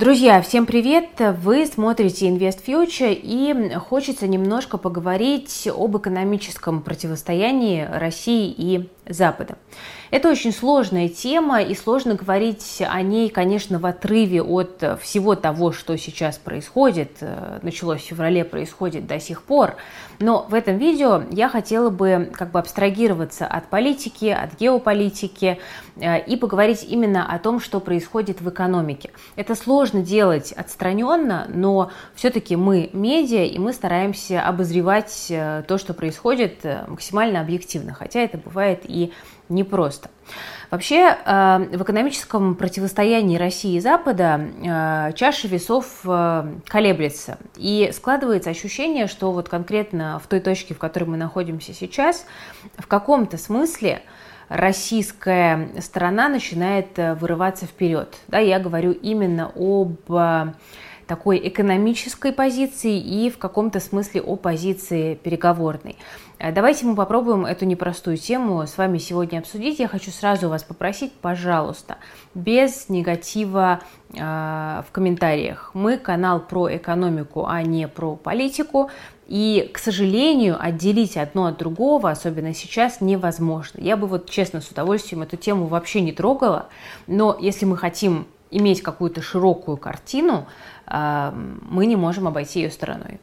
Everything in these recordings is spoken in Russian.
Друзья, всем привет! Вы смотрите Invest Future и хочется немножко поговорить об экономическом противостоянии России и Запада. Это очень сложная тема, и сложно говорить о ней, конечно, в отрыве от всего того, что сейчас происходит, э, началось в феврале, происходит до сих пор. Но в этом видео я хотела бы как бы абстрагироваться от политики, от геополитики э, и поговорить именно о том, что происходит в экономике. Это сложно делать отстраненно, но все-таки мы медиа, и мы стараемся обозревать э, то, что происходит максимально объективно, хотя это бывает и непросто. Вообще, э, в экономическом противостоянии России и Запада э, чаша весов э, колеблется. И складывается ощущение, что вот конкретно в той точке, в которой мы находимся сейчас, в каком-то смысле российская сторона начинает вырываться вперед. Да, я говорю именно об такой экономической позиции и в каком-то смысле о позиции переговорной. Э, давайте мы попробуем эту непростую тему с вами сегодня обсудить. Я хочу сразу вас попросить, пожалуйста, без негатива э, в комментариях. Мы канал про экономику, а не про политику. И, к сожалению, отделить одно от другого, особенно сейчас, невозможно. Я бы вот честно с удовольствием эту тему вообще не трогала, но если мы хотим иметь какую-то широкую картину, мы не можем обойти ее стороной.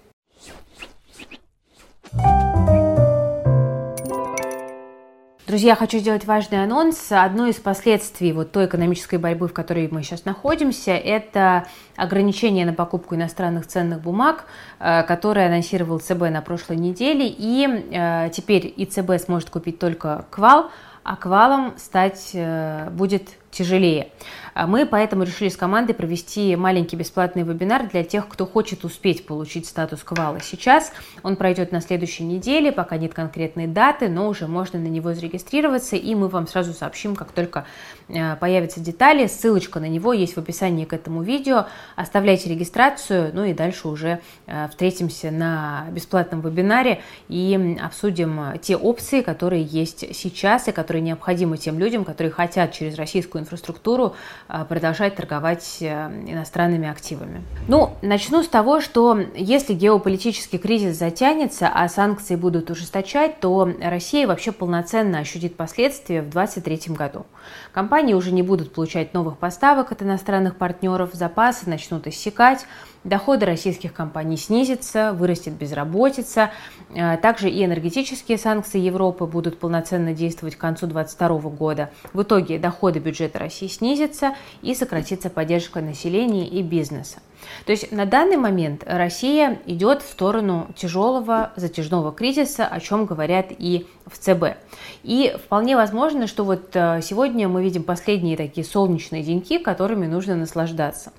Друзья, хочу сделать важный анонс. Одно из последствий вот той экономической борьбы, в которой мы сейчас находимся, это ограничение на покупку иностранных ценных бумаг, э, которое анонсировал ЦБ на прошлой неделе. И э, теперь ИЦБ сможет купить только квал, а квалом стать э, будет тяжелее. А мы поэтому решили с командой провести маленький бесплатный вебинар для тех, кто хочет успеть получить статус квала сейчас. Он пройдет на следующей неделе, пока нет конкретной даты, но уже можно на него зарегистрироваться, и мы вам сразу сообщим, как только э, появятся детали. Ссылочка на него есть в описании к этому видео. Оставляйте регистрацию, ну и дальше уже э, встретимся на бесплатном вебинаре и обсудим те опции, которые есть сейчас и которые необходимы тем людям, которые хотят через российскую инфраструктуру продолжать торговать э, иностранными активами. Ну, начну с того, что если геополитический кризис затянется, а санкции будут ужесточать, то Россия вообще полноценно ощутит последствия в 2023 году. Компании уже не будут получать новых поставок от иностранных партнеров, запасы начнут иссякать, доходы российских компаний снизятся, вырастет безработица. Э, также и энергетические санкции Европы будут полноценно действовать к концу 2022 года. В итоге доходы бюджета России снизятся и сократится поддержка населения и бизнеса. То есть на данный момент Россия идет в сторону тяжелого затяжного кризиса, о чем говорят и в ЦБ. И вполне возможно, что вот э, сегодня мы видим последние такие солнечные деньки, которыми нужно наслаждаться.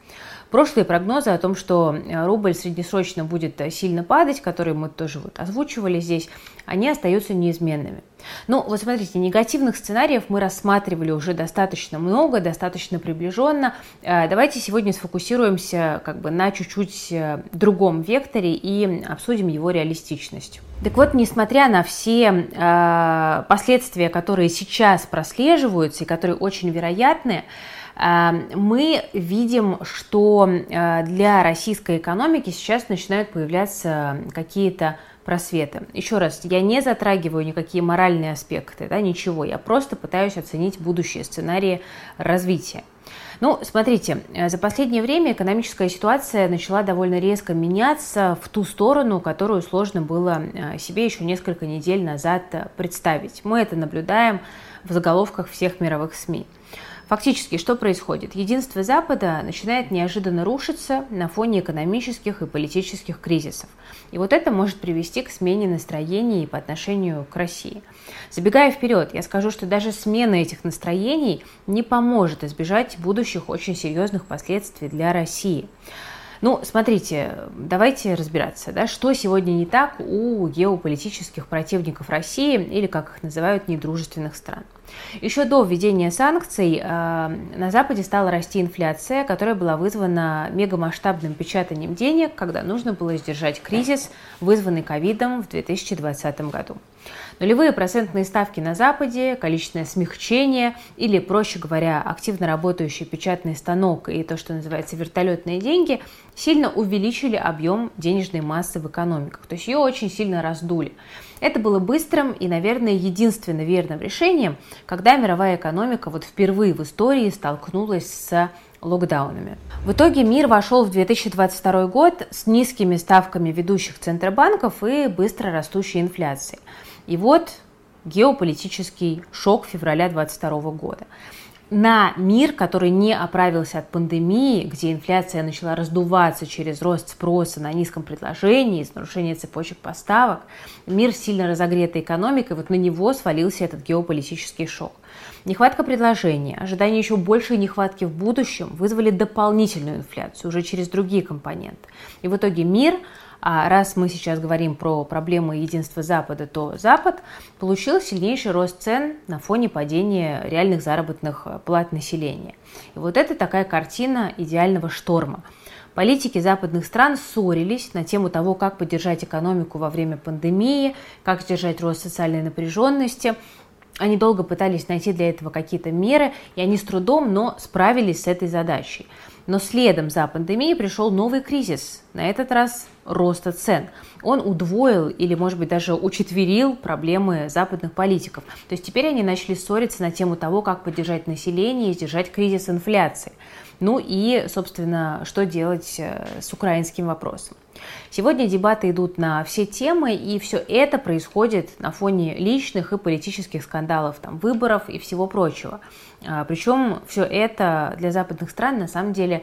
Прошлые прогнозы о том, что э, рубль среднесрочно будет э, сильно падать, которые мы тоже вот озвучивали здесь, они остаются неизменными. Ну, вот смотрите, негативных сценариев мы рассматривали уже достаточно много, достаточно приближенно. Э, давайте сегодня сфокусируемся как бы на чуть-чуть другом векторе и обсудим его реалистичность. Так вот, несмотря на все э, последствия, которые сейчас прослеживаются и которые очень вероятны, мы видим, что э, для российской экономики сейчас начинают появляться какие-то просветы. Еще раз, я не затрагиваю никакие моральные аспекты, да, ничего, я просто пытаюсь оценить будущие сценарии развития. Ну, смотрите, э, за последнее время экономическая ситуация начала довольно резко меняться в ту сторону, которую сложно было э, себе еще несколько недель назад представить. Мы это наблюдаем в заголовках всех мировых СМИ. Фактически, что происходит? Единство Запада начинает неожиданно рушиться на фоне экономических и политических кризисов. И вот это может привести к смене настроений по отношению к России. Забегая вперед, я скажу, что даже смена этих настроений не поможет избежать будущих очень серьезных последствий для России. Ну, смотрите, давайте разбираться, да, что сегодня не так у геополитических противников России или, как их называют, недружественных стран. Еще до введения санкций э, на Западе стала расти инфляция, которая была вызвана мегамасштабным печатанием денег, когда нужно было сдержать кризис, вызванный ковидом в 2020 году. Нулевые процентные ставки на Западе, количественное смягчение или, проще говоря, активно работающий печатный станок и то, что называется вертолетные деньги, сильно увеличили объем денежной массы в экономиках. То есть ее очень сильно раздули. Это было быстрым и, наверное, единственно верным решением, когда мировая экономика вот впервые в истории столкнулась с локдаунами. В итоге мир вошел в 2022 год с низкими ставками ведущих центробанков и быстро растущей инфляцией. И вот геополитический шок февраля 2022 года на мир, который не оправился от пандемии, где инфляция начала раздуваться через рост спроса на низком предложении, из нарушения цепочек поставок, мир сильно разогретой экономикой, вот на него свалился этот геополитический шок. Нехватка предложения, ожидание еще большей нехватки в будущем вызвали дополнительную инфляцию уже через другие компоненты. И в итоге мир а раз мы сейчас говорим про проблемы единства Запада, то Запад получил сильнейший рост цен на фоне падения реальных заработных плат населения. И вот это такая картина идеального шторма. Политики западных стран ссорились на тему того, как поддержать экономику во время пандемии, как сдержать рост социальной напряженности. Они долго пытались найти для этого какие-то меры, и они с трудом, но справились с этой задачей. Но следом за пандемией пришел новый кризис, на этот раз роста цен. Он удвоил или, может быть, даже учетверил проблемы западных политиков. То есть теперь они начали ссориться на тему того, как поддержать население и сдержать кризис инфляции. Ну и, собственно, что делать э, с украинским вопросом. Сегодня дебаты идут на все темы, и все это происходит на фоне личных и политических скандалов, там, выборов и всего прочего. А, Причем все это для западных стран на самом деле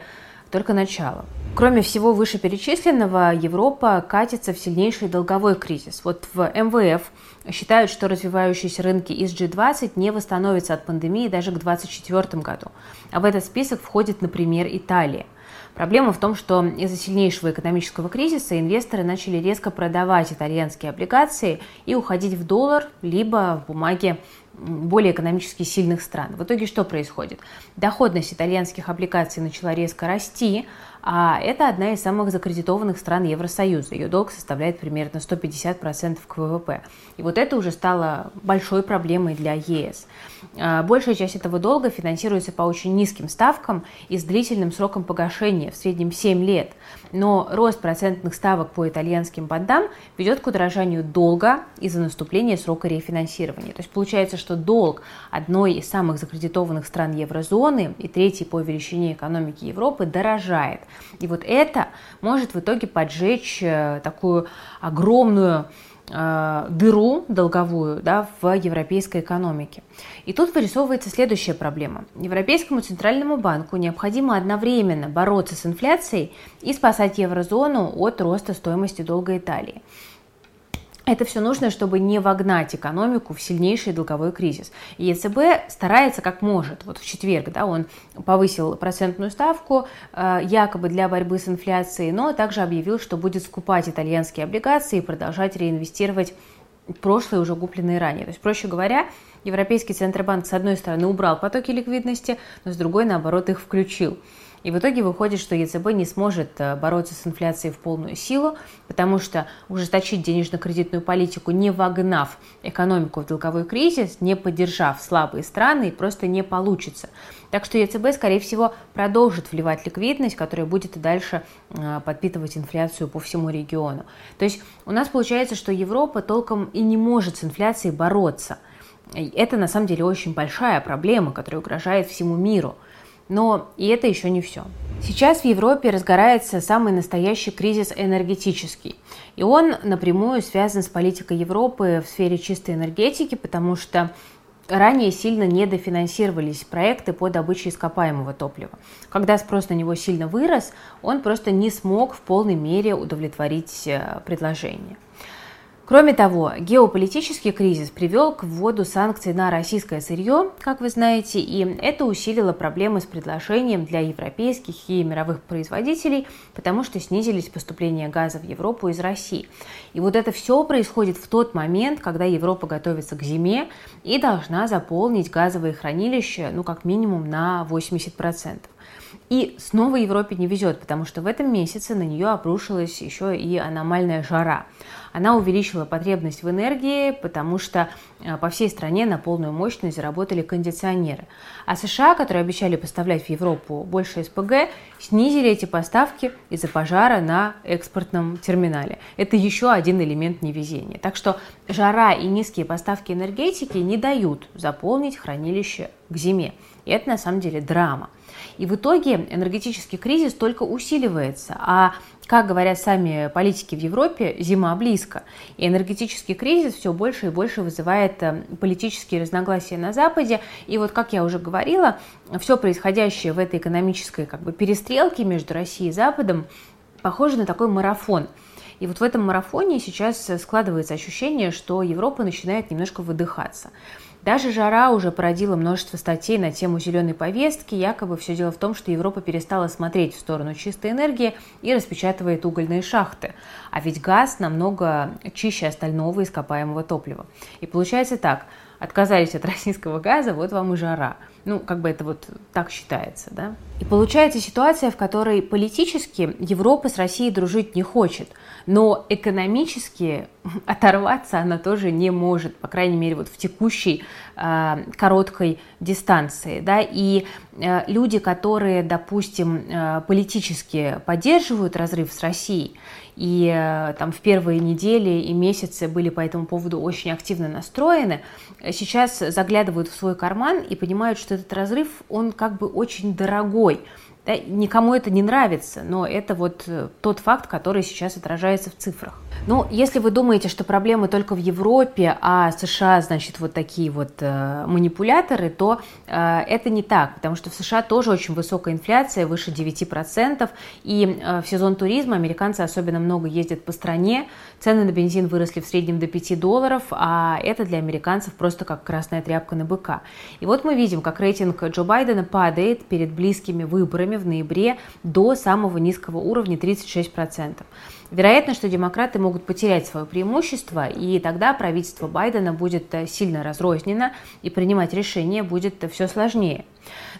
только начало. Кроме всего вышеперечисленного, Европа катится в сильнейший долговой кризис. Вот в МВФ считают, что развивающиеся рынки из G20 не восстановятся от пандемии даже к 2024 году. А в этот список входит, например, Италия. Проблема в том, что из-за сильнейшего экономического кризиса инвесторы начали резко продавать итальянские облигации и уходить в доллар, либо в бумаги более экономически сильных стран. В итоге что происходит? Доходность итальянских облигаций начала резко расти, а это одна из самых закредитованных стран Евросоюза. Ее долг составляет примерно 150% к ВВП. И вот это уже стало большой проблемой для ЕС. А, большая часть этого долга финансируется по очень низким ставкам и с длительным сроком погашения, в среднем 7 лет. Но рост процентных ставок по итальянским бандам ведет к удорожанию долга из-за наступления срока рефинансирования. То есть получается, что долг одной из самых закредитованных стран еврозоны и третьей по величине экономики Европы дорожает – и вот это может в итоге поджечь э, такую огромную дыру долговую да, в европейской экономике. И тут вырисовывается следующая проблема. Европейскому центральному банку необходимо одновременно бороться с инфляцией и спасать еврозону от роста стоимости долга Италии. Это все нужно, чтобы не вогнать экономику в сильнейший долговой кризис. И ЕЦБ старается как может. Вот в четверг да, он повысил процентную ставку э, якобы для борьбы с инфляцией, но также объявил, что будет скупать итальянские облигации и продолжать реинвестировать прошлые уже купленные ранее. То есть, проще говоря, Европейский Центробанк с одной стороны убрал потоки ликвидности, но с другой, наоборот, их включил. И в итоге выходит, что ЕЦБ не сможет э, бороться с инфляцией в полную силу, потому что ужесточить денежно-кредитную политику, не вогнав экономику в долговой кризис, не поддержав слабые страны, просто не получится. Так что ЕЦБ, скорее всего, продолжит вливать ликвидность, которая будет и дальше э, подпитывать инфляцию по всему региону. То есть у нас получается, что Европа толком и не может с инфляцией бороться. Это на самом деле очень большая проблема, которая угрожает всему миру – но и это еще не все. Сейчас в Европе разгорается самый настоящий кризис энергетический. И он напрямую связан с политикой Европы в сфере чистой энергетики, потому что ранее сильно недофинансировались проекты по добыче ископаемого топлива. Когда спрос на него сильно вырос, он просто не смог в полной мере удовлетворить э, предложение. Кроме того, геополитический кризис привел к вводу санкций на российское сырье, как вы знаете, и это усилило проблемы с предложением для европейских и мировых производителей, потому что снизились поступления газа в Европу из России. И вот это все происходит в тот момент, когда Европа готовится к зиме и должна заполнить газовые хранилища, ну, как минимум на 80%. И снова Европе не везет, потому что в этом месяце на нее обрушилась еще и аномальная жара. Она увеличила потребность в энергии, потому что э, по всей стране на полную мощность заработали кондиционеры. А США, которые обещали поставлять в Европу больше СПГ, снизили эти поставки из-за пожара на экспортном терминале. Это еще один элемент невезения. Так что жара и низкие поставки энергетики не дают заполнить хранилище к зиме. И это на самом деле драма. И в итоге энергетический кризис только усиливается, а как говорят сами политики в Европе, зима близко. И энергетический кризис все больше и больше вызывает э, политические разногласия на Западе. И вот, как я уже говорила, все происходящее в этой экономической как бы, перестрелке между Россией и Западом похоже на такой марафон. И вот в этом марафоне сейчас складывается ощущение, что Европа начинает немножко выдыхаться. Даже жара уже породила множество статей на тему зеленой повестки. Якобы все дело в том, что Европа перестала смотреть в сторону чистой энергии и распечатывает угольные шахты. А ведь газ намного чище остального ископаемого топлива. И получается так, отказались от российского газа, вот вам и жара. Ну, как бы это вот так считается, да? И получается ситуация, в которой политически Европа с Россией дружить не хочет, но экономически оторваться она тоже не может, по крайней мере, вот в текущей э, короткой дистанции, да, и э, люди, которые, допустим, э, политически поддерживают разрыв с Россией, и э, там в первые недели и месяцы были по этому поводу очень активно настроены, сейчас заглядывают в свой карман и понимают, что этот разрыв, он как бы очень дорогой. Да, никому это не нравится, но это вот э, тот факт, который сейчас отражается в цифрах. Ну, если вы думаете, что проблемы только в Европе, а США, значит, вот такие вот э, манипуляторы, то э, это не так, потому что в США тоже очень высокая инфляция, выше 9%, и э, в сезон туризма американцы особенно много ездят по стране, цены на бензин выросли в среднем до 5 долларов, а это для американцев просто как красная тряпка на быка. И вот мы видим, как рейтинг Джо Байдена падает перед близкими выборами в ноябре до самого низкого уровня 36%. Вероятно, что демократы могут потерять свое преимущество, и тогда правительство Байдена будет э, сильно разрознено, и принимать решения будет э, все сложнее.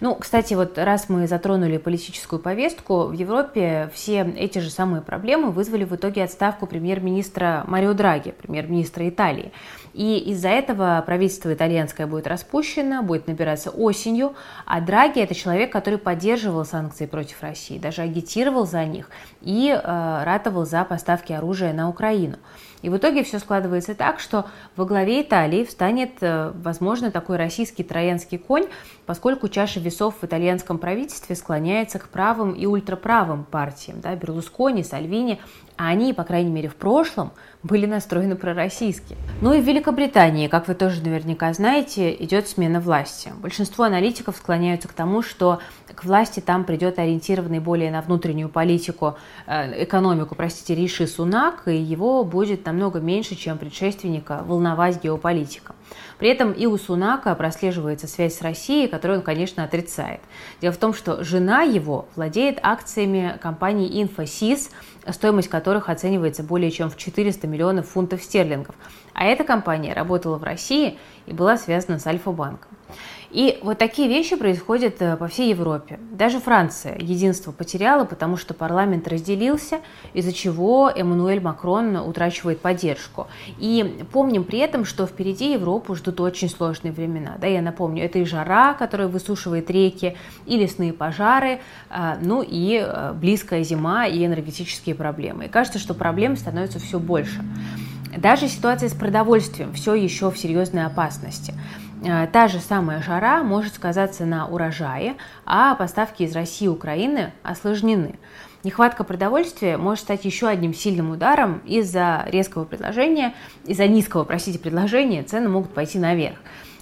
Ну, кстати, вот раз мы затронули политическую повестку, в Европе все эти же самые проблемы вызвали в итоге отставку премьер-министра Марио Драги, премьер-министра Италии. И из-за этого правительство итальянское будет распущено, будет набираться осенью, а Драги – это человек, который поддерживал санкции против России, даже агитировал за них и э, ратовал за поставки оружия на Украину. И в итоге все складывается так, что во главе Италии встанет, э, возможно, такой российский троянский конь, поскольку чаша весов в итальянском правительстве склоняется к правым и ультраправым партиям, да, Берлускони, Сальвини, а они, по крайней мере, в прошлом были настроены пророссийски. Ну и в Великобритании, как вы тоже наверняка знаете, идет смена власти. Большинство аналитиков склоняются к тому, что к власти там придет ориентированный более на внутреннюю политику, э, экономику, простите, Риши Сунак, и его будет намного меньше, чем предшественника, волновать геополитика. При этом и у Сунака прослеживается связь с Россией, которую он, конечно, отрицает. Дело в том, что жена его владеет акциями компании Infosys, стоимость которых оценивается более чем в 400 миллионов фунтов стерлингов. А эта компания работала в России и была связана с Альфа-банком. И вот такие вещи происходят э, по всей Европе. Даже Франция единство потеряла, потому что парламент разделился, из-за чего Эммануэль Макрон утрачивает поддержку. И помним при этом, что впереди Европу ждут очень сложные времена. Да, я напомню, это и жара, которая высушивает реки, и лесные пожары, э, ну и э, близкая зима и энергетические проблемы. И кажется, что проблем становится все больше. Даже ситуация с продовольствием все еще в серьезной опасности. Э, та же самая жара может сказаться на урожае, а поставки из России и Украины осложнены. Нехватка продовольствия может стать еще одним сильным ударом из-за резкого предложения, из-за низкого, простите, предложения цены могут пойти наверх.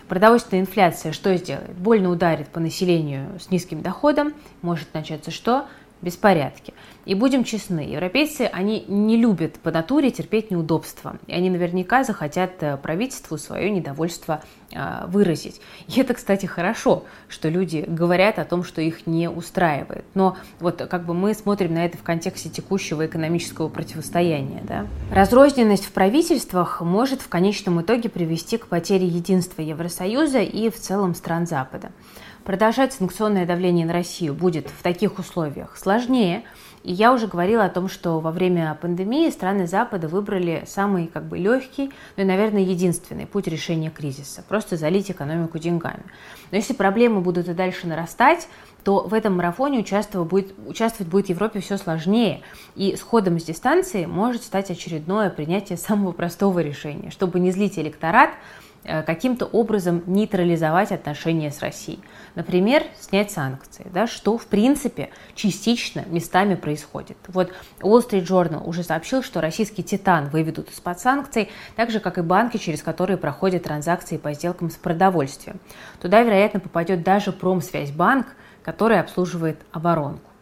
Продовольственная инфляция что сделает? Больно ударит по населению с низким доходом, может начаться что? Беспорядки. И будем честны, европейцы, они не любят по натуре терпеть неудобства. И они наверняка захотят э, правительству свое недовольство э, выразить. И это, кстати, хорошо, что люди говорят о том, что их не устраивает. Но вот как бы мы смотрим на это в контексте текущего экономического противостояния. Да? Разрозненность в правительствах может в конечном итоге привести к потере единства Евросоюза и в целом стран Запада. Продолжать санкционное давление на Россию будет в таких условиях сложнее. И я уже говорила о том, что во время пандемии страны Запада выбрали самый как бы легкий, ну и, наверное, единственный путь решения кризиса – просто залить экономику деньгами. Но если проблемы будут и дальше нарастать, то в этом марафоне участвовать будет, участвовать будет Европе все сложнее. И с ходом с дистанции может стать очередное принятие самого простого решения, чтобы не злить электорат, каким-то образом нейтрализовать отношения с Россией. Например, снять санкции, да, что в принципе частично местами происходит. Вот Wall Street Journal уже сообщил, что российский титан выведут из-под санкций, так же, как и банки, через которые проходят транзакции по сделкам с продовольствием. Туда, вероятно, попадет даже Промсвязьбанк, который обслуживает оборонку.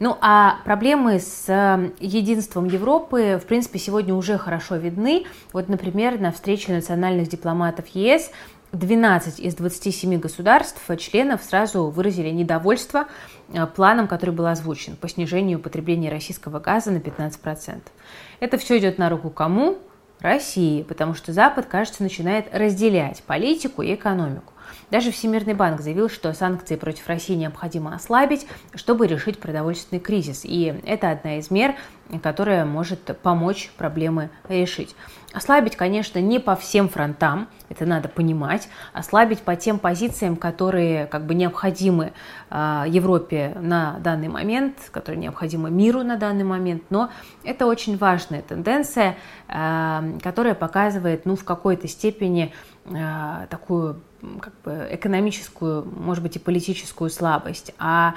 Ну а проблемы с э, единством Европы, в принципе, сегодня уже хорошо видны. Вот, например, на встрече национальных дипломатов ЕС 12 из 27 государств, членов, сразу выразили недовольство э, планом, который был озвучен по снижению потребления российского газа на 15%. Это все идет на руку кому? России, потому что Запад, кажется, начинает разделять политику и экономику. Даже Всемирный банк заявил, что санкции против России необходимо ослабить, чтобы решить продовольственный кризис. И это одна из мер, которая может помочь проблемы решить. Ослабить, конечно, не по всем фронтам, это надо понимать, ослабить по тем позициям, которые как бы необходимы э, Европе на данный момент, которые необходимы миру на данный момент, но это очень важная тенденция, э, которая показывает, ну, в какой-то степени э, такую как бы экономическую, может быть, и политическую слабость, а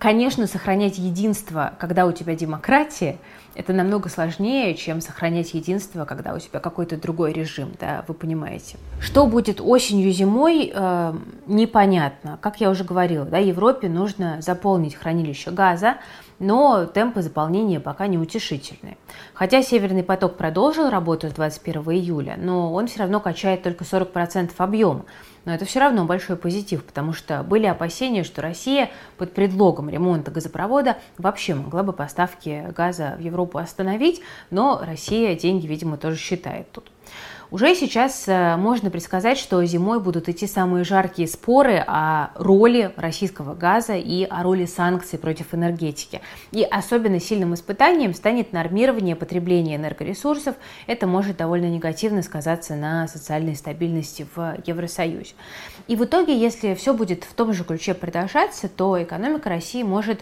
Конечно, сохранять единство, когда у тебя демократия, это намного сложнее, чем сохранять единство, когда у тебя какой-то другой режим, да, вы понимаете. Что будет осенью, зимой, э, непонятно. Как я уже говорила, да, Европе нужно заполнить хранилище газа, но темпы заполнения пока неутешительные. Хотя Северный поток продолжил работу с 21 июля, но он все равно качает только 40% объема. Но это все равно большой позитив, потому что были опасения, что Россия под предлогом ремонта газопровода вообще могла бы поставки газа в Европу остановить, но Россия деньги, видимо, тоже считает тут. Уже сейчас э, можно предсказать, что зимой будут идти самые жаркие споры о роли российского газа и о роли санкций против энергетики. И особенно сильным испытанием станет нормирование потребления энергоресурсов. Это может довольно негативно сказаться на социальной стабильности в Евросоюзе. И в итоге, если все будет в том же ключе продолжаться, то экономика России может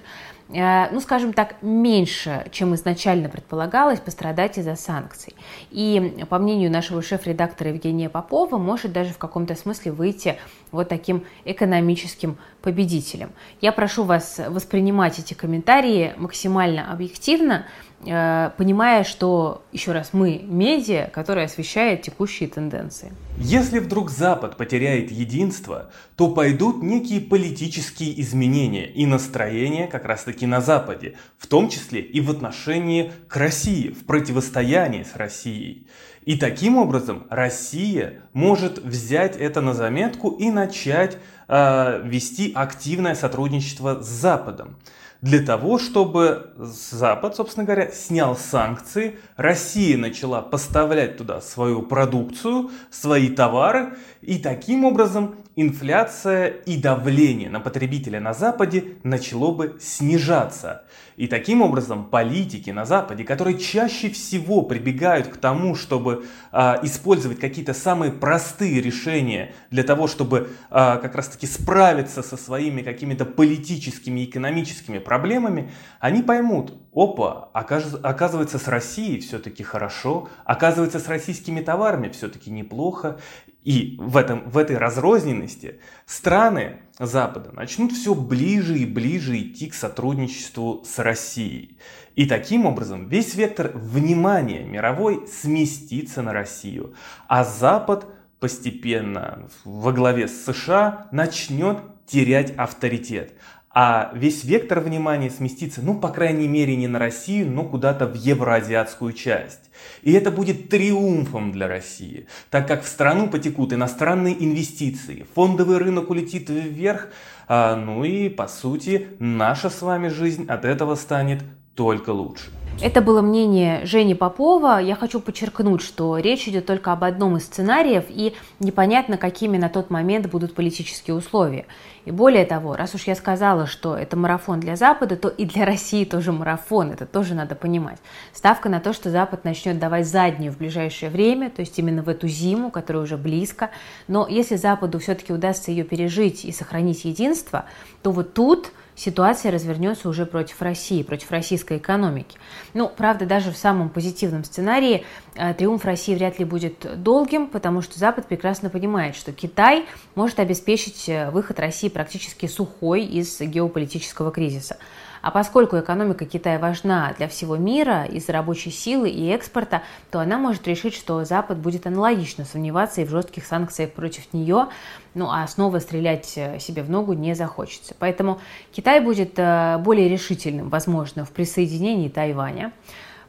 ну, скажем так, меньше, чем изначально предполагалось, пострадать из-за санкций. И, по мнению нашего шеф-редактора Евгения Попова, может даже в каком-то смысле выйти вот таким экономическим победителем. Я прошу вас воспринимать эти комментарии максимально объективно, Э, понимая, что, еще раз, мы медиа, которая освещает текущие тенденции. Если вдруг Запад потеряет единство, то пойдут некие политические изменения и настроения как раз таки на Западе, в том числе и в отношении к России, в противостоянии с Россией. И таким образом Россия может взять это на заметку и начать э, вести активное сотрудничество с Западом для того, чтобы Запад, собственно говоря, снял санкции, Россия начала поставлять туда свою продукцию, свои товары, и таким образом инфляция и давление на потребителя на Западе начало бы снижаться. И таким образом политики на Западе, которые чаще всего прибегают к тому, чтобы а, использовать какие-то самые простые решения для того, чтобы а, как раз-таки справиться со своими какими-то политическими и экономическими проблемами, они поймут, опа, оказывается с Россией все-таки хорошо, оказывается с российскими товарами все-таки неплохо. И в, этом, в этой разрозненности страны Запада начнут все ближе и ближе идти к сотрудничеству с Россией. И таким образом весь вектор внимания мировой сместится на Россию. А Запад постепенно во главе с США начнет терять авторитет. А весь вектор внимания сместится, ну, по крайней мере, не на Россию, но куда-то в евроазиатскую часть. И это будет триумфом для России, так как в страну потекут иностранные инвестиции, фондовый рынок улетит вверх, а, ну и, по сути, наша с вами жизнь от этого станет только лучше. Это было мнение Жени Попова. Я хочу подчеркнуть, что речь идет только об одном из сценариев, и непонятно, какими на тот момент будут политические условия. И более того, раз уж я сказала, что это марафон для Запада, то и для России тоже марафон, это тоже надо понимать. Ставка на то, что Запад начнет давать заднюю в ближайшее время, то есть именно в эту зиму, которая уже близко. Но если Западу все-таки удастся ее пережить и сохранить единство, то вот тут ситуация развернется уже против России, против российской экономики. Ну, правда, даже в самом позитивном сценарии э, триумф России вряд ли будет долгим, потому что Запад прекрасно понимает, что Китай может обеспечить э, выход России практически сухой из геополитического кризиса. А поскольку экономика Китая важна для всего мира из-за рабочей силы и экспорта, то она может решить, что Запад будет аналогично сомневаться и в жестких санкциях против нее, ну а снова стрелять э, себе в ногу не захочется. Поэтому Китай будет э, более решительным, возможно, в присоединении Тайваня.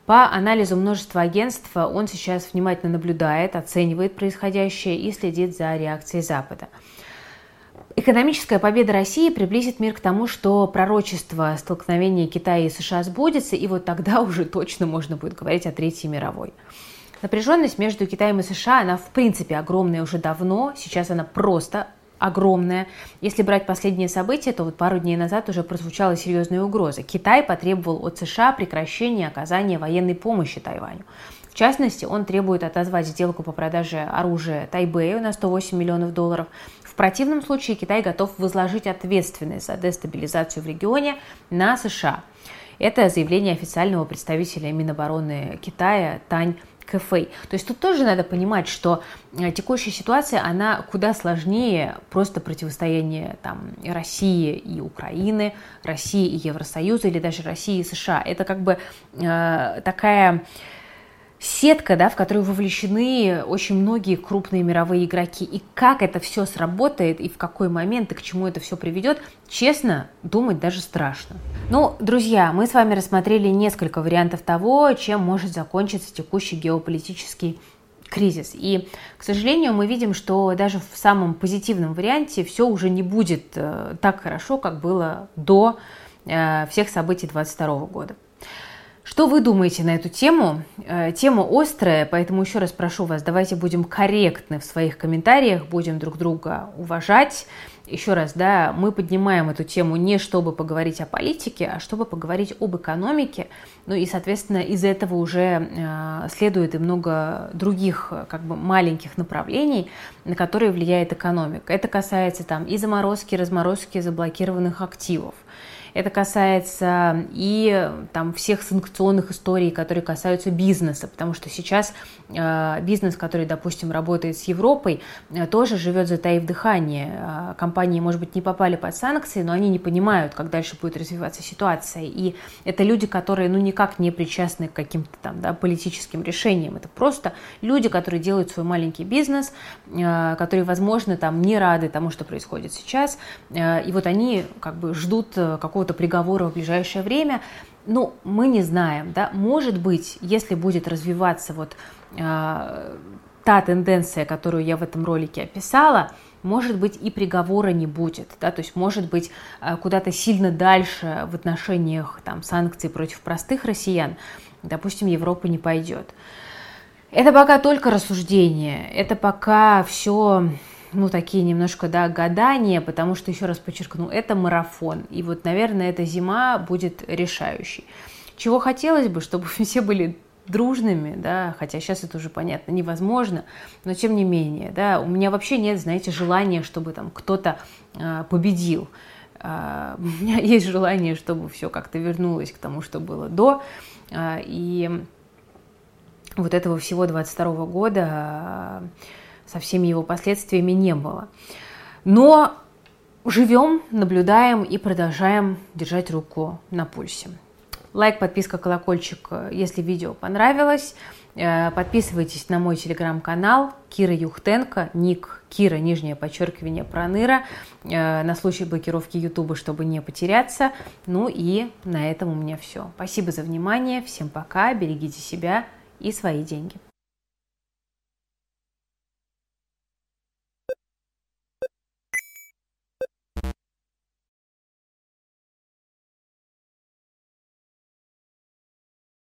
По анализу множества агентств он сейчас внимательно наблюдает, оценивает происходящее и следит за реакцией Запада. Экономическая победа России приблизит мир к тому, что пророчество столкновения Китая и США сбудется, и вот тогда уже точно можно будет говорить о Третьей мировой. Напряженность между Китаем и США, она в принципе огромная уже давно, сейчас она просто огромная. Если брать последние события, то вот пару дней назад уже прозвучала серьезная угроза. Китай потребовал от США прекращения оказания военной помощи Тайваню. В частности, он требует отозвать сделку по продаже оружия Тайбэю на 108 миллионов долларов, противном случае Китай готов возложить ответственность за дестабилизацию в регионе на США. Это заявление официального представителя Минобороны Китая Тань Кэфэй. То есть тут тоже надо понимать, что э, текущая ситуация, она куда сложнее просто противостояния там, России и Украины, России и Евросоюза или даже России и США. Это как бы э, такая сетка, да, в которую вовлечены очень многие крупные мировые игроки. И как это все сработает, и в какой момент, и к чему это все приведет, честно, думать даже страшно. Ну, друзья, мы с вами рассмотрели несколько вариантов того, чем может закончиться текущий геополитический кризис. И, к сожалению, мы видим, что даже в самом позитивном варианте все уже не будет э, так хорошо, как было до э, всех событий 2022 года. Что вы думаете на эту тему? Э, тема острая, поэтому еще раз прошу вас, давайте будем корректны в своих комментариях, будем друг друга уважать. Еще раз, да, мы поднимаем эту тему не чтобы поговорить о политике, а чтобы поговорить об экономике. Ну и, соответственно, из этого уже э, следует и много других как бы маленьких направлений, на которые влияет экономика. Это касается там и заморозки, разморозки заблокированных активов. Это касается и там, всех санкционных историй, которые касаются бизнеса, потому что сейчас э, бизнес, который, допустим, работает с Европой, э, тоже живет затаив дыхание. Э, компании, может быть, не попали под санкции, но они не понимают, как дальше будет развиваться ситуация. И это люди, которые ну, никак не причастны к каким-то там да, политическим решениям. Это просто люди, которые делают свой маленький бизнес, э, которые, возможно, там не рады тому, что происходит сейчас. Э, и вот они как бы ждут э, какого какого-то приговора в ближайшее время. Ну, мы не знаем, да, может быть, если будет развиваться вот э, та тенденция, которую я в этом ролике описала, может быть, и приговора не будет, да, то есть, может быть, э, куда-то сильно дальше в отношениях там, санкций против простых россиян, допустим, Европа не пойдет. Это пока только рассуждение, это пока все ну, такие немножко, да, гадания, потому что, еще раз подчеркну, это марафон. И вот, наверное, эта зима будет решающей. Чего хотелось бы, чтобы все были дружными, да, хотя сейчас это уже понятно, невозможно, но тем не менее, да, у меня вообще нет, знаете, желания, чтобы там кто-то э, победил. Э, у меня есть желание, чтобы все как-то вернулось к тому, что было до, э, и вот этого всего 22 года со всеми его последствиями не было. Но живем, наблюдаем и продолжаем держать руку на пульсе. Лайк, подписка, колокольчик, если видео понравилось. Э, подписывайтесь на мой телеграм-канал Кира Юхтенко, ник Кира, нижнее подчеркивание, Проныра, э, на случай блокировки Ютуба, чтобы не потеряться. Ну и на этом у меня все. Спасибо за внимание, всем пока, берегите себя и свои деньги.